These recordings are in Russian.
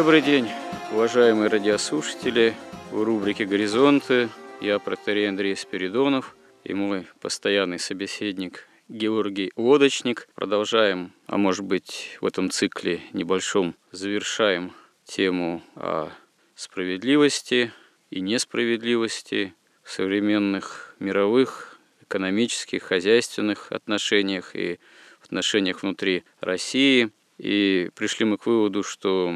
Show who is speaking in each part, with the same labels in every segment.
Speaker 1: Добрый день, уважаемые радиослушатели. В рубрике «Горизонты» я, протерей Андрей Спиридонов и мой постоянный собеседник Георгий Лодочник. Продолжаем, а может быть в этом цикле небольшом завершаем тему о справедливости и несправедливости в современных мировых экономических, хозяйственных отношениях и отношениях внутри России – и пришли мы к выводу, что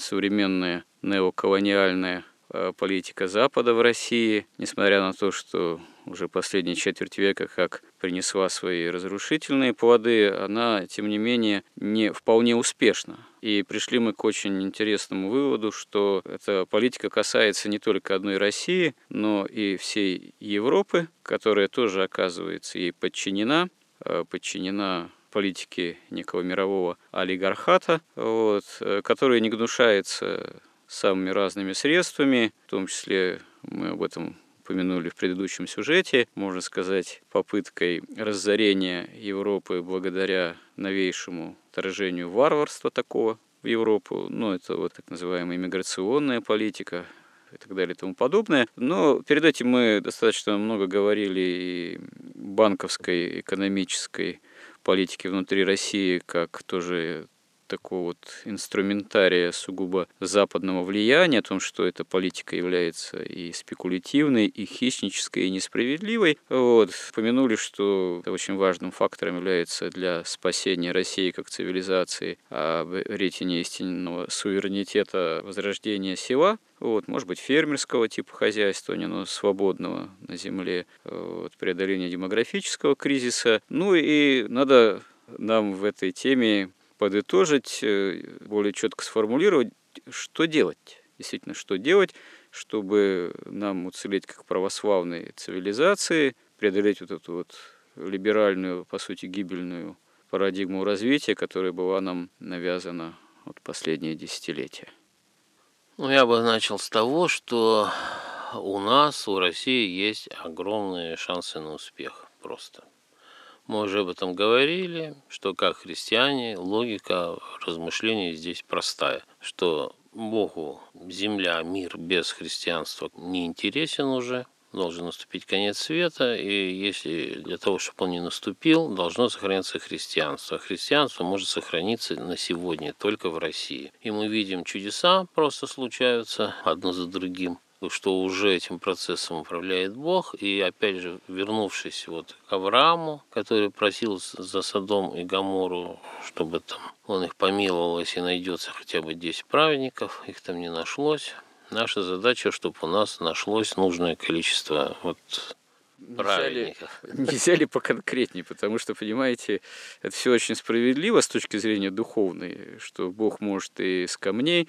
Speaker 1: современная неоколониальная э, политика Запада в России, несмотря на то, что уже последние четверть века как принесла свои разрушительные плоды, она, тем не менее, не вполне успешна. И пришли мы к очень интересному выводу, что эта политика касается не только одной России, но и всей Европы, которая тоже оказывается ей подчинена, э, подчинена политики некого мирового олигархата, вот, э, который не гнушается самыми разными средствами, в том числе мы об этом упомянули в предыдущем сюжете, можно сказать, попыткой разорения Европы благодаря новейшему вторжению варварства такого в Европу. Ну, это вот так называемая миграционная политика, и так далее и тому подобное. Но перед этим мы достаточно много говорили и банковской, экономической политики внутри России как тоже такого вот инструментария сугубо западного влияния, о том, что эта политика является и спекулятивной, и хищнической, и несправедливой. Вот. Помянули, что очень важным фактором является для спасения России как цивилизации об ретине истинного суверенитета возрождения села, вот, может быть, фермерского типа хозяйствования, но свободного на земле, вот, преодоление демографического кризиса. Ну и надо нам в этой теме подытожить, э, более четко сформулировать, что делать, действительно, что делать, чтобы нам уцелеть как православной цивилизации, преодолеть вот эту вот либеральную, по сути, гибельную парадигму развития, которая была нам навязана вот последние десятилетия.
Speaker 2: Ну, я бы начал с того, что у нас, у России есть огромные шансы на успех просто. Мы уже об этом говорили, что как христиане логика размышлений здесь простая, что Богу земля, мир без христианства не интересен уже, должен наступить конец света, и если для того, чтобы он не наступил, должно сохраняться христианство. христианство может сохраниться на сегодня только в России. И мы видим чудеса просто случаются одно за другим что уже этим процессом управляет Бог. И опять же, вернувшись вот к Аврааму, который просил за Содом и Гамору, чтобы там он их помиловал, если найдется хотя бы 10 праведников, их там не нашлось. Наша задача, чтобы у нас нашлось нужное количество вот праведников.
Speaker 1: Нельзя ли поконкретнее, потому что, понимаете, это все очень справедливо с точки зрения духовной, что Бог может и с камней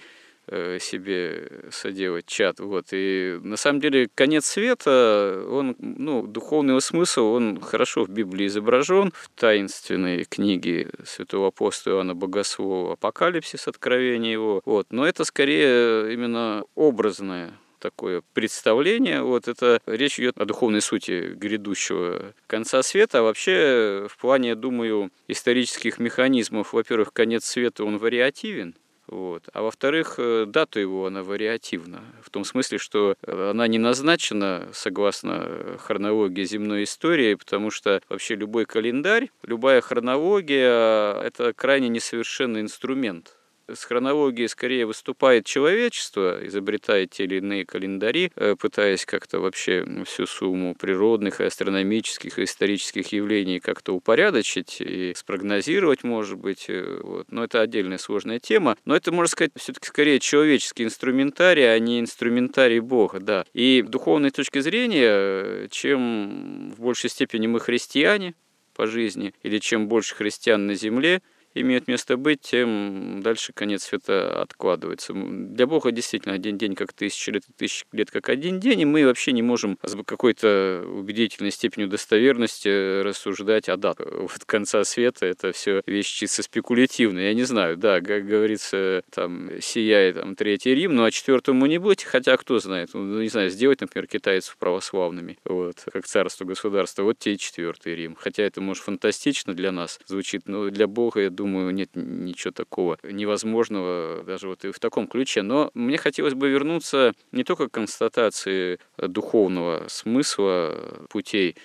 Speaker 1: себе соделать чат. Вот. И на самом деле конец света, он, ну, духовный смысл, он хорошо в Библии изображен, в таинственной книге святого апостола Иоанна Богослова «Апокалипсис», откровение его. Вот. Но это скорее именно образное такое представление. Вот это речь идет о духовной сути грядущего конца света. А вообще, в плане, я думаю, исторических механизмов, во-первых, конец света, он вариативен Вот. А во-вторых, э, дата его, она вариативна. В том смысле, что она не назначена согласно хронологии земной истории, потому что вообще любой календарь, любая хронология – это крайне несовершенный инструмент с хронологией скорее выступает человечество, изобретает те или иные календари, э, пытаясь как-то вообще всю сумму природных и астрономических и исторических явлений как-то упорядочить и спрогнозировать, может быть. Э, вот. Но это отдельная сложная тема. Но это, можно сказать, все-таки скорее человеческий инструментарий, а не инструментарий Бога, да. И духовной точки зрения, э, чем в большей степени мы христиане по жизни, или чем больше христиан на земле – имеют место быть, тем дальше конец света откладывается. Для Бога действительно один день как тысяча лет, тысяча лет как один день, и мы вообще не можем с какой-то убедительной степенью достоверности рассуждать о датах. Вот конца света это все вещь чисто спекулятивная. Я не знаю, да, как говорится, там сияет там, Третий Рим, ну а четвертому не быть, хотя кто знает, ну, не знаю, сделать, например, китайцев православными, вот, как царство, государство, вот те и четвертый Рим. Хотя это, может, фантастично для нас звучит, но для Бога, я думаю, думаю, нет ничего такого невозможного даже вот и в таком ключе. Но мне хотелось бы вернуться не только к констатации духовного смысла путей,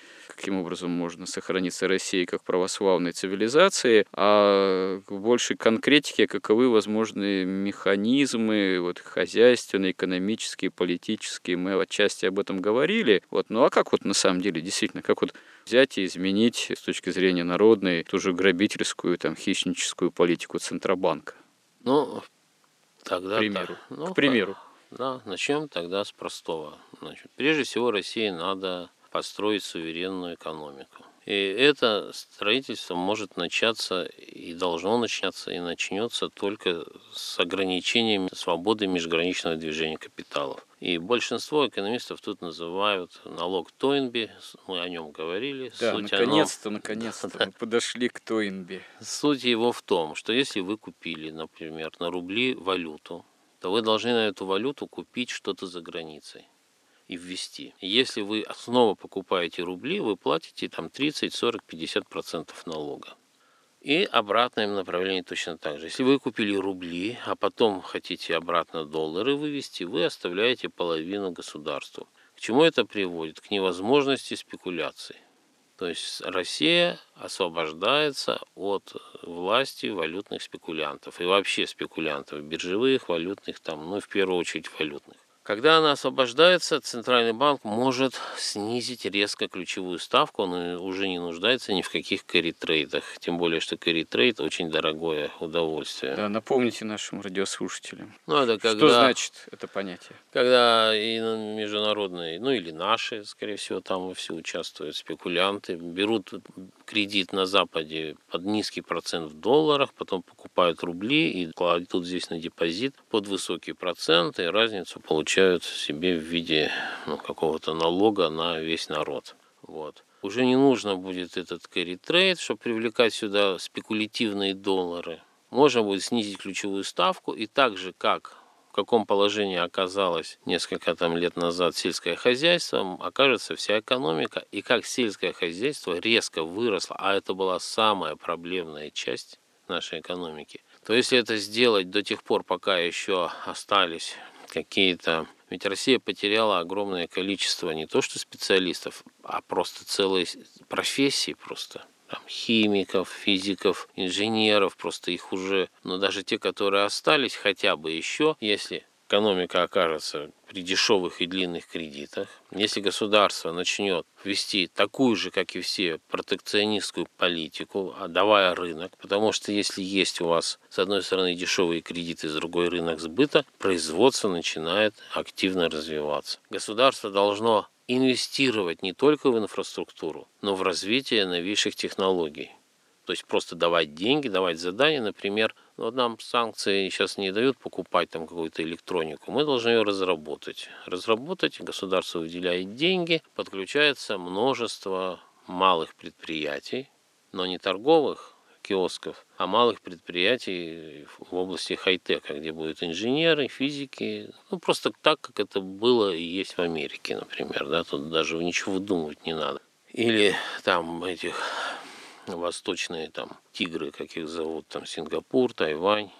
Speaker 1: каким образом можно сохраниться Россией как православной цивилизации, а к большей конкретике, каковы возможные механизмы вот, хозяйственные, экономические, политические. Мы отчасти об этом говорили. Вот. Ну а как вот на самом деле, действительно, как вот взять и изменить с точки зрения народной ту же грабительскую, там, хищническую политику Центробанка?
Speaker 2: Ну, тогда...
Speaker 1: К примеру.
Speaker 2: Ну,
Speaker 1: к примеру.
Speaker 2: Да, начнем тогда с простого. Значит, прежде всего России надо построить суверенную экономику. И это строительство может начаться и должно начаться и начнется только с ограничением свободы межграничного движения капиталов. И большинство экономистов тут называют налог Тойнби, мы о нем говорили.
Speaker 1: Да, наконец-то, оно... наконец-то мы подошли к Тойнби.
Speaker 2: Суть его в том, что если вы купили, например, на рубли валюту, то вы должны на эту валюту купить что-то за границей и ввести. Если вы снова покупаете рубли, вы платите там 30, 40, 50 процентов налога. И обратное направление точно так же. Если вы купили рубли, а потом хотите обратно доллары вывести, вы оставляете половину государству. К чему это приводит? К невозможности спекуляций. То есть Россия освобождается от власти валютных спекулянтов и вообще спекулянтов, биржевых, валютных, там, ну в первую очередь валютных. Когда она освобождается, Центральный банк может снизить резко ключевую ставку, он уже не нуждается ни в каких кэрри-трейдах, тем более, что кэрри-трейд очень дорогое удовольствие.
Speaker 1: Да, напомните нашим радиослушателям.
Speaker 2: Ну, это когда,
Speaker 1: что значит это понятие?
Speaker 2: Когда и международные, ну или наши, скорее всего, там все участвуют спекулянты, берут кредит на Западе под низкий процент в долларах, потом покупают рубли и кладут здесь на депозит под высокий процент, и разницу получают себе в виде ну, какого-то налога на весь народ. Вот. Уже не нужно будет этот carry trade, чтобы привлекать сюда спекулятивные доллары. Можно будет снизить ключевую ставку и так же, как в каком положении оказалось несколько там лет назад сельское хозяйство, окажется вся экономика. И как сельское хозяйство резко выросло, а это была самая проблемная часть нашей экономики, то если это сделать до тех пор, пока еще остались какие-то... Ведь Россия потеряла огромное количество не то что специалистов, а просто целые профессии просто. Там, химиков, физиков, инженеров, просто их уже, но даже те, которые остались, хотя бы еще, если экономика окажется при дешевых и длинных кредитах, если государство начнет вести такую же, как и все, протекционистскую политику, отдавая рынок, потому что если есть у вас с одной стороны дешевые кредиты, с другой рынок сбыта, производство начинает активно развиваться. Государство должно инвестировать не только в инфраструктуру, но в развитие новейших технологий. То есть просто давать деньги, давать задания, например, вот нам санкции сейчас не дают покупать там какую-то электронику, мы должны ее разработать. Разработать, государство выделяет деньги, подключается множество малых предприятий, но не торговых, киосков, а малых предприятий в области хай-тека, где будут инженеры, физики, ну просто так, как это было и есть в Америке, например, да, тут даже ничего выдумывать не надо. Или там этих восточные там тигры, как их зовут, там Сингапур, Тайвань,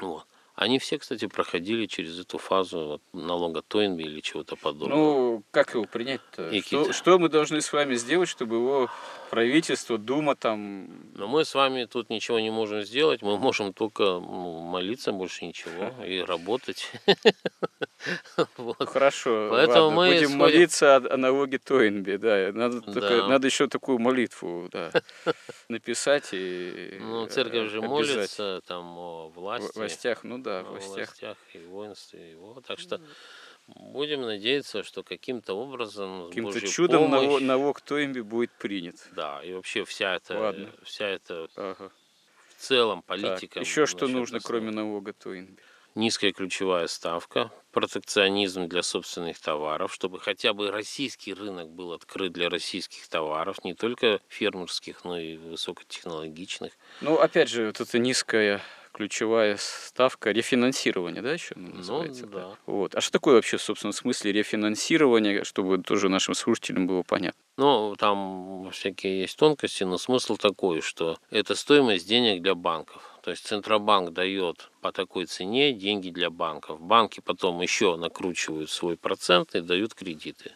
Speaker 2: вот. Они все, кстати, проходили через эту фазу вот, налога Тойнби или чего-то подобного.
Speaker 1: Ну, как его принять-то? Что, что мы должны с вами сделать, чтобы его правительство, Дума там...
Speaker 2: Но мы с вами тут ничего не можем сделать, мы можем только ну, молиться, больше ничего, и работать.
Speaker 1: Хорошо, Поэтому мы будем молиться о налоге Тойнби, да. Надо, еще такую молитву написать и
Speaker 2: Ну, церковь же молится там о власти.
Speaker 1: Властях, ну да,
Speaker 2: властях. властях и воинстве его. Так что Будем надеяться, что каким-то образом
Speaker 1: каким-то чудом помощь... налог Тоймби будет принят.
Speaker 2: Да, и вообще вся эта, Ладно. вся эта ага. в целом политика. Так,
Speaker 1: еще что нужно, основ... кроме налога Тоймби?
Speaker 2: Низкая ключевая ставка, протекционизм для собственных товаров, чтобы хотя бы российский рынок был открыт для российских товаров, не только фермерских, но и высокотехнологичных.
Speaker 1: Ну, опять же, вот эта низкая ключевая ставка рефинансирования, да, еще ну, называется? Ну, да. Вот. А что такое вообще, в собственном смысле, рефинансирование, чтобы тоже нашим слушателям было понятно?
Speaker 2: Ну, там всякие есть тонкости, но смысл такой, что это стоимость денег для банков. То есть Центробанк дает по такой цене деньги для банков. Банки потом еще накручивают свой процент и дают кредиты.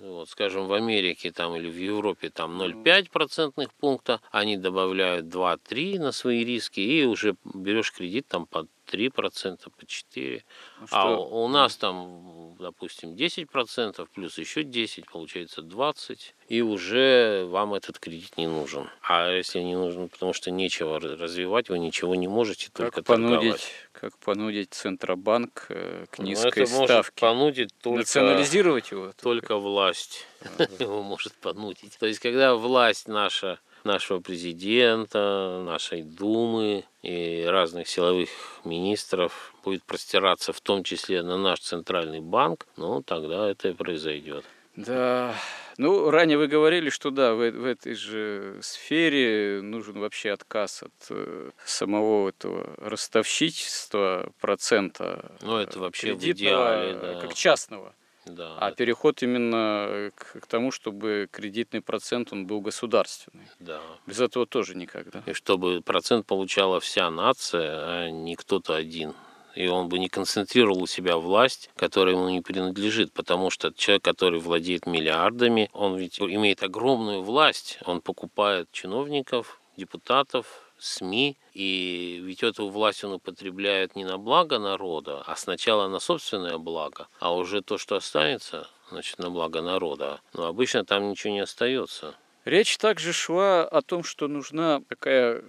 Speaker 2: Вот, скажем, в Америке там, или в Европе там 0,5 процентных пункта, они добавляют 2-3 на свои риски, и уже берешь кредит там под 3%, по 4%. Ну, а у, у нас там, допустим, 10%, плюс еще 10%, получается 20%, и уже вам этот кредит не нужен. А если не нужен, потому что нечего развивать, вы ничего не можете, как только понудить, торговать.
Speaker 1: Как понудить Центробанк к ну, низкой ну, это ставке? Может
Speaker 2: понудить только,
Speaker 1: Национализировать его?
Speaker 2: Только, только власть его может понудить. То есть, когда власть наша нашего президента, нашей Думы и разных силовых министров будет простираться в том числе на наш центральный банк, ну тогда это и произойдет.
Speaker 1: Да, ну, ранее вы говорили, что да, в, в этой же сфере нужен вообще отказ от э, самого этого ростовщичества процента.
Speaker 2: Ну, это вообще в идеале,
Speaker 1: да. как частного. Да, а это... переход именно к, к тому, чтобы кредитный процент он был государственный.
Speaker 2: Да.
Speaker 1: Без этого тоже никак, да?
Speaker 2: И чтобы процент получала вся нация, а не кто-то один. И он бы не концентрировал у себя власть, которая ему не принадлежит, потому что человек, который владеет миллиардами, он ведь имеет огромную власть, он покупает чиновников, депутатов, СМИ, и ведь эту власть он употребляет не на благо народа, а сначала на собственное благо, а уже то, что останется, значит, на благо народа. Но обычно там ничего не остается.
Speaker 1: Речь также шла о том, что нужна такая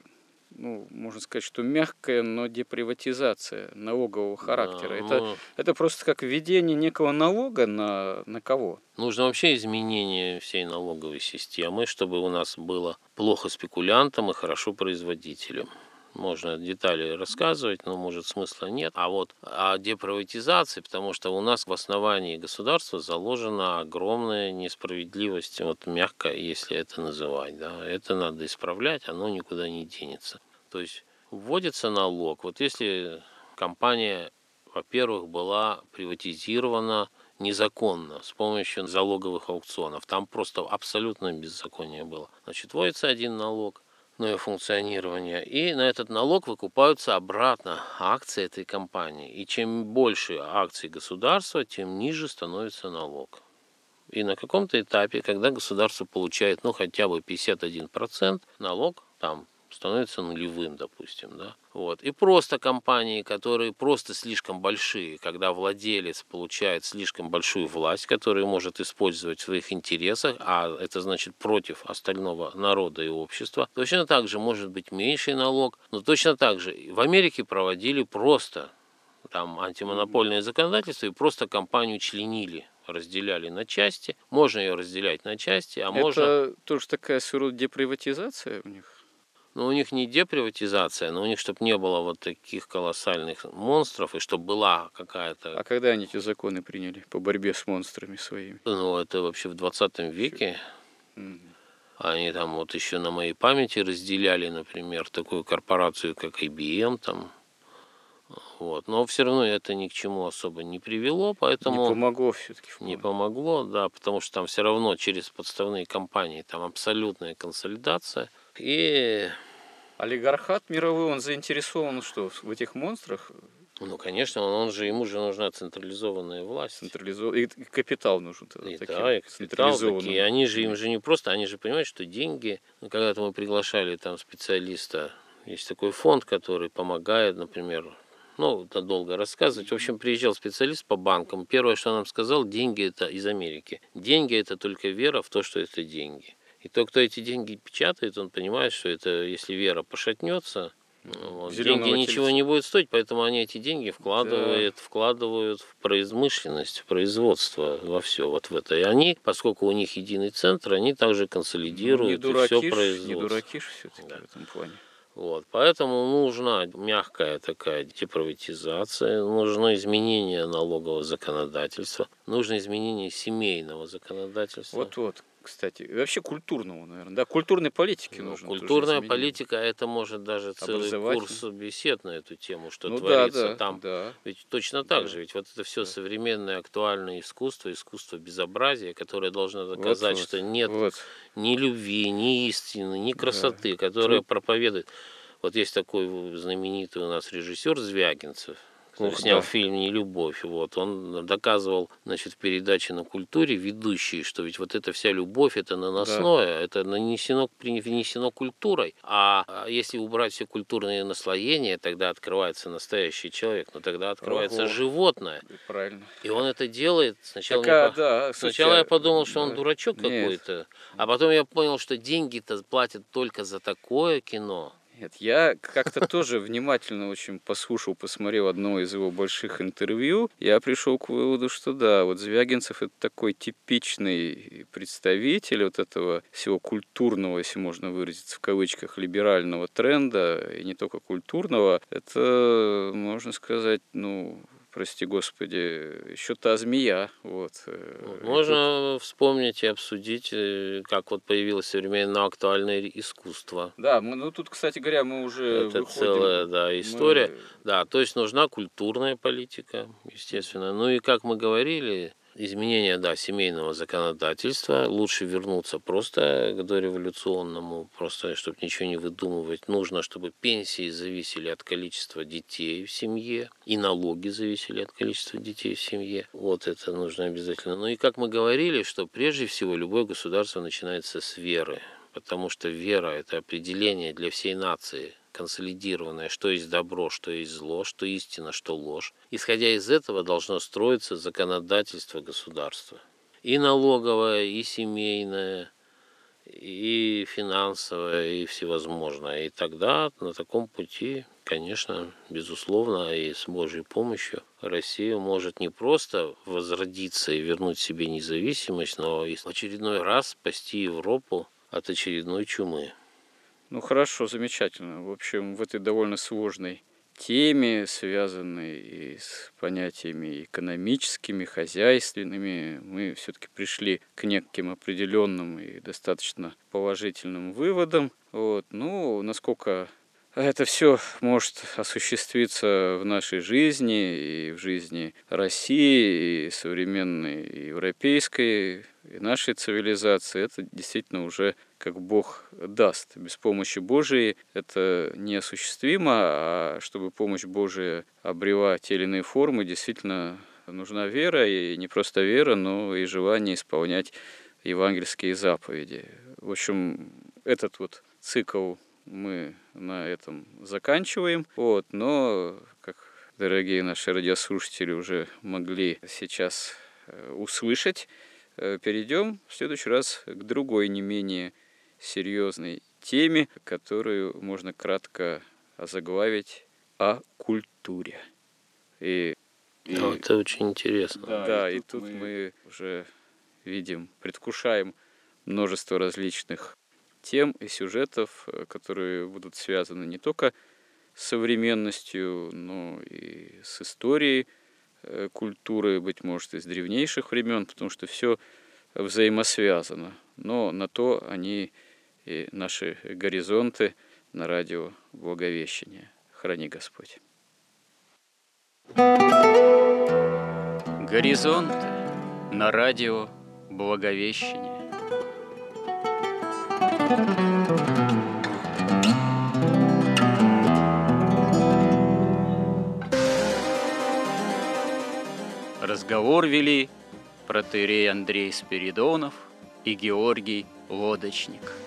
Speaker 1: ну, можно сказать, что мягкая, но деприватизация налогового характера. Да, это, ну, это просто как введение некого налога на, на кого?
Speaker 2: Нужно вообще изменение всей налоговой системы, чтобы у нас было плохо спекулянтам и хорошо производителям. Можно детали рассказывать, но, может, смысла нет. А вот о деприватизации, потому что у нас в основании государства заложена огромная несправедливость, вот мягко, если это называть. Да. Это надо исправлять, оно никуда не денется. То есть вводится налог. Вот если компания, во-первых, была приватизирована незаконно с помощью залоговых аукционов. Там просто абсолютно беззаконие было. Значит, вводится один налог, ну функционирование. И на этот налог выкупаются обратно акции этой компании. И чем больше акций государства, тем ниже становится налог. И на каком-то этапе, когда государство получает ну, хотя бы 51%, налог там становится нулевым, допустим, да. Вот. И просто компании, которые просто слишком большие, когда владелец получает слишком большую власть, которую может использовать в своих интересах, а это значит против остального народа и общества, точно так же может быть меньший налог, но точно так же в Америке проводили просто там антимонопольное законодательство и просто компанию членили разделяли на части. Можно ее разделять на части, а
Speaker 1: Это
Speaker 2: можно...
Speaker 1: Тоже такая своего деприватизация у них?
Speaker 2: Но у них не деприватизация, но у них, чтобы не было вот таких колоссальных монстров, и чтобы была какая-то...
Speaker 1: А когда они эти законы приняли по борьбе с монстрами своими?
Speaker 2: Ну, это вообще в 20 веке. Mm. Они там вот еще на моей памяти разделяли, например, такую корпорацию, как IBM, там, вот. Но все равно это ни к чему особо не привело, поэтому...
Speaker 1: Не помогло все-таки.
Speaker 2: Не помогло, да, потому что там все равно через подставные компании там абсолютная консолидация. И
Speaker 1: олигархат мировой, он заинтересован что, в этих монстрах?
Speaker 2: Ну, конечно, он, он же, ему же нужна централизованная власть.
Speaker 1: Централизованный и капитал нужен тогда.
Speaker 2: И
Speaker 1: таким
Speaker 2: да, и капитал такие. Они же им же не просто, они же понимают, что деньги. Ну, когда-то мы приглашали там специалиста, есть такой фонд, который помогает, например, ну, это долго рассказывать. В общем, приезжал специалист по банкам. Первое, что он нам сказал, деньги это из Америки. Деньги это только вера в то, что это деньги. И тот, кто эти деньги печатает, он понимает, что это, если вера пошатнется, вот, деньги ничего
Speaker 1: тельца.
Speaker 2: не будет стоить, поэтому они эти деньги вкладывают, вкладывают в производительность, в производство, во все вот в это. И они, поскольку у них единый центр, они также консолидируют
Speaker 1: не
Speaker 2: все производство.
Speaker 1: не дураки все-таки
Speaker 2: Да.
Speaker 1: в этом плане.
Speaker 2: Вот, поэтому нужна мягкая такая деприватизация, нужно изменение налогового законодательства, нужно изменение семейного законодательства.
Speaker 1: Вот-вот, кстати. И Вообще культурного, наверное. Да, культурной политики
Speaker 2: Ну,
Speaker 1: нужно.
Speaker 2: культурная политика это может даже целый курс бесед на эту тему, что
Speaker 1: ну,
Speaker 2: творится
Speaker 1: да, да,
Speaker 2: там.
Speaker 1: Да.
Speaker 2: Ведь точно так
Speaker 1: Да.
Speaker 2: же, ведь вот это все
Speaker 1: Да.
Speaker 2: современное актуальное искусство, искусство безобразия, которое должно доказать,
Speaker 1: Вот-вот,
Speaker 2: что нет
Speaker 1: Вот.
Speaker 2: ни любви, ни истины, ни красоты, которая
Speaker 1: Тут-
Speaker 2: проповедует. Вот есть такой знаменитый у нас режиссер Звягинцев,
Speaker 1: Ох,
Speaker 2: снял
Speaker 1: да.
Speaker 2: фильм «Нелюбовь». Вот, он доказывал значит, в передаче на культуре ведущий, что ведь вот эта вся любовь, это наносное, это нанесено, принесено культурой. А а если убрать все культурные наслоения, тогда открывается настоящий человек, но тогда открывается
Speaker 1: Ого.
Speaker 2: животное.
Speaker 1: Правильно.
Speaker 2: И он это делает сначала не
Speaker 1: Так, а,
Speaker 2: по-
Speaker 1: да,
Speaker 2: Сначала я подумал, что он
Speaker 1: да.
Speaker 2: дурачок
Speaker 1: Нет.
Speaker 2: какой-то, а потом я понял, что деньги-то платят только за такое кино.
Speaker 1: Нет, я как-то тоже внимательно очень послушал, посмотрел одно из его больших интервью. Я пришел к выводу, что да, вот Звягинцев это такой типичный представитель вот этого всего культурного, если можно выразиться в кавычках, либерального тренда, и не только культурного. Это, можно сказать, ну, прости господи, еще та змея. Вот. э,
Speaker 2: Можно вспомнить и обсудить, э, как вот появилось современное актуальное искусство.
Speaker 1: Да, мы, ну тут, кстати говоря, мы уже
Speaker 2: Это
Speaker 1: выходим,
Speaker 2: целая да, история.
Speaker 1: мы-
Speaker 2: Да, то есть нужна культурная политика, естественно. Ну и как мы говорили, изменение, да, семейного законодательства. Лучше вернуться просто к дореволюционному, просто чтобы ничего не выдумывать. Нужно, чтобы пенсии зависели от количества детей в семье, и налоги зависели от количества детей в семье. Вот это нужно обязательно. Ну и как мы говорили, что прежде всего любое государство начинается с веры. Потому что вера – это определение для всей нации, консолидированное, что есть добро, что есть зло, что истина, что ложь. Исходя из этого должно строиться законодательство государства. И налоговое, и семейное, и финансовое, и всевозможное. И тогда на таком пути, конечно, безусловно, и с Божьей помощью Россия может не просто возродиться и вернуть себе независимость, но и в очередной раз спасти Европу от очередной чумы.
Speaker 1: Ну хорошо, замечательно. В общем, в этой довольно сложной теме, связанной и с понятиями экономическими, хозяйственными, мы все-таки пришли к неким определенным и достаточно положительным выводам. Вот. Ну, насколько это все может осуществиться в нашей жизни и в жизни России, и современной и европейской, и нашей цивилизации. Это действительно уже как Бог даст. Без помощи Божией это неосуществимо, а чтобы помощь Божия обрела те или иные формы, действительно нужна вера, и не просто вера, но и желание исполнять евангельские заповеди. В общем, этот вот цикл мы на этом заканчиваем. Вот, но, как дорогие наши радиослушатели уже могли сейчас э, услышать, э, перейдем в следующий раз к другой не менее серьезной теме, которую можно кратко озаглавить о культуре. И, и-
Speaker 2: Ну, это очень интересно.
Speaker 1: да, и, тут, мы... уже видим, предвкушаем множество различных тем и сюжетов, э, которые будут связаны не только с современностью, но и с историей э, культуры, быть может, из древнейших времен, потому что все взаимосвязано. Но на то они и наши горизонты на радио Благовещения. Храни Господь. Горизонты на радио Благовещение. Разговор вели протеерей Андрей Спиридонов и Георгий Лодочник.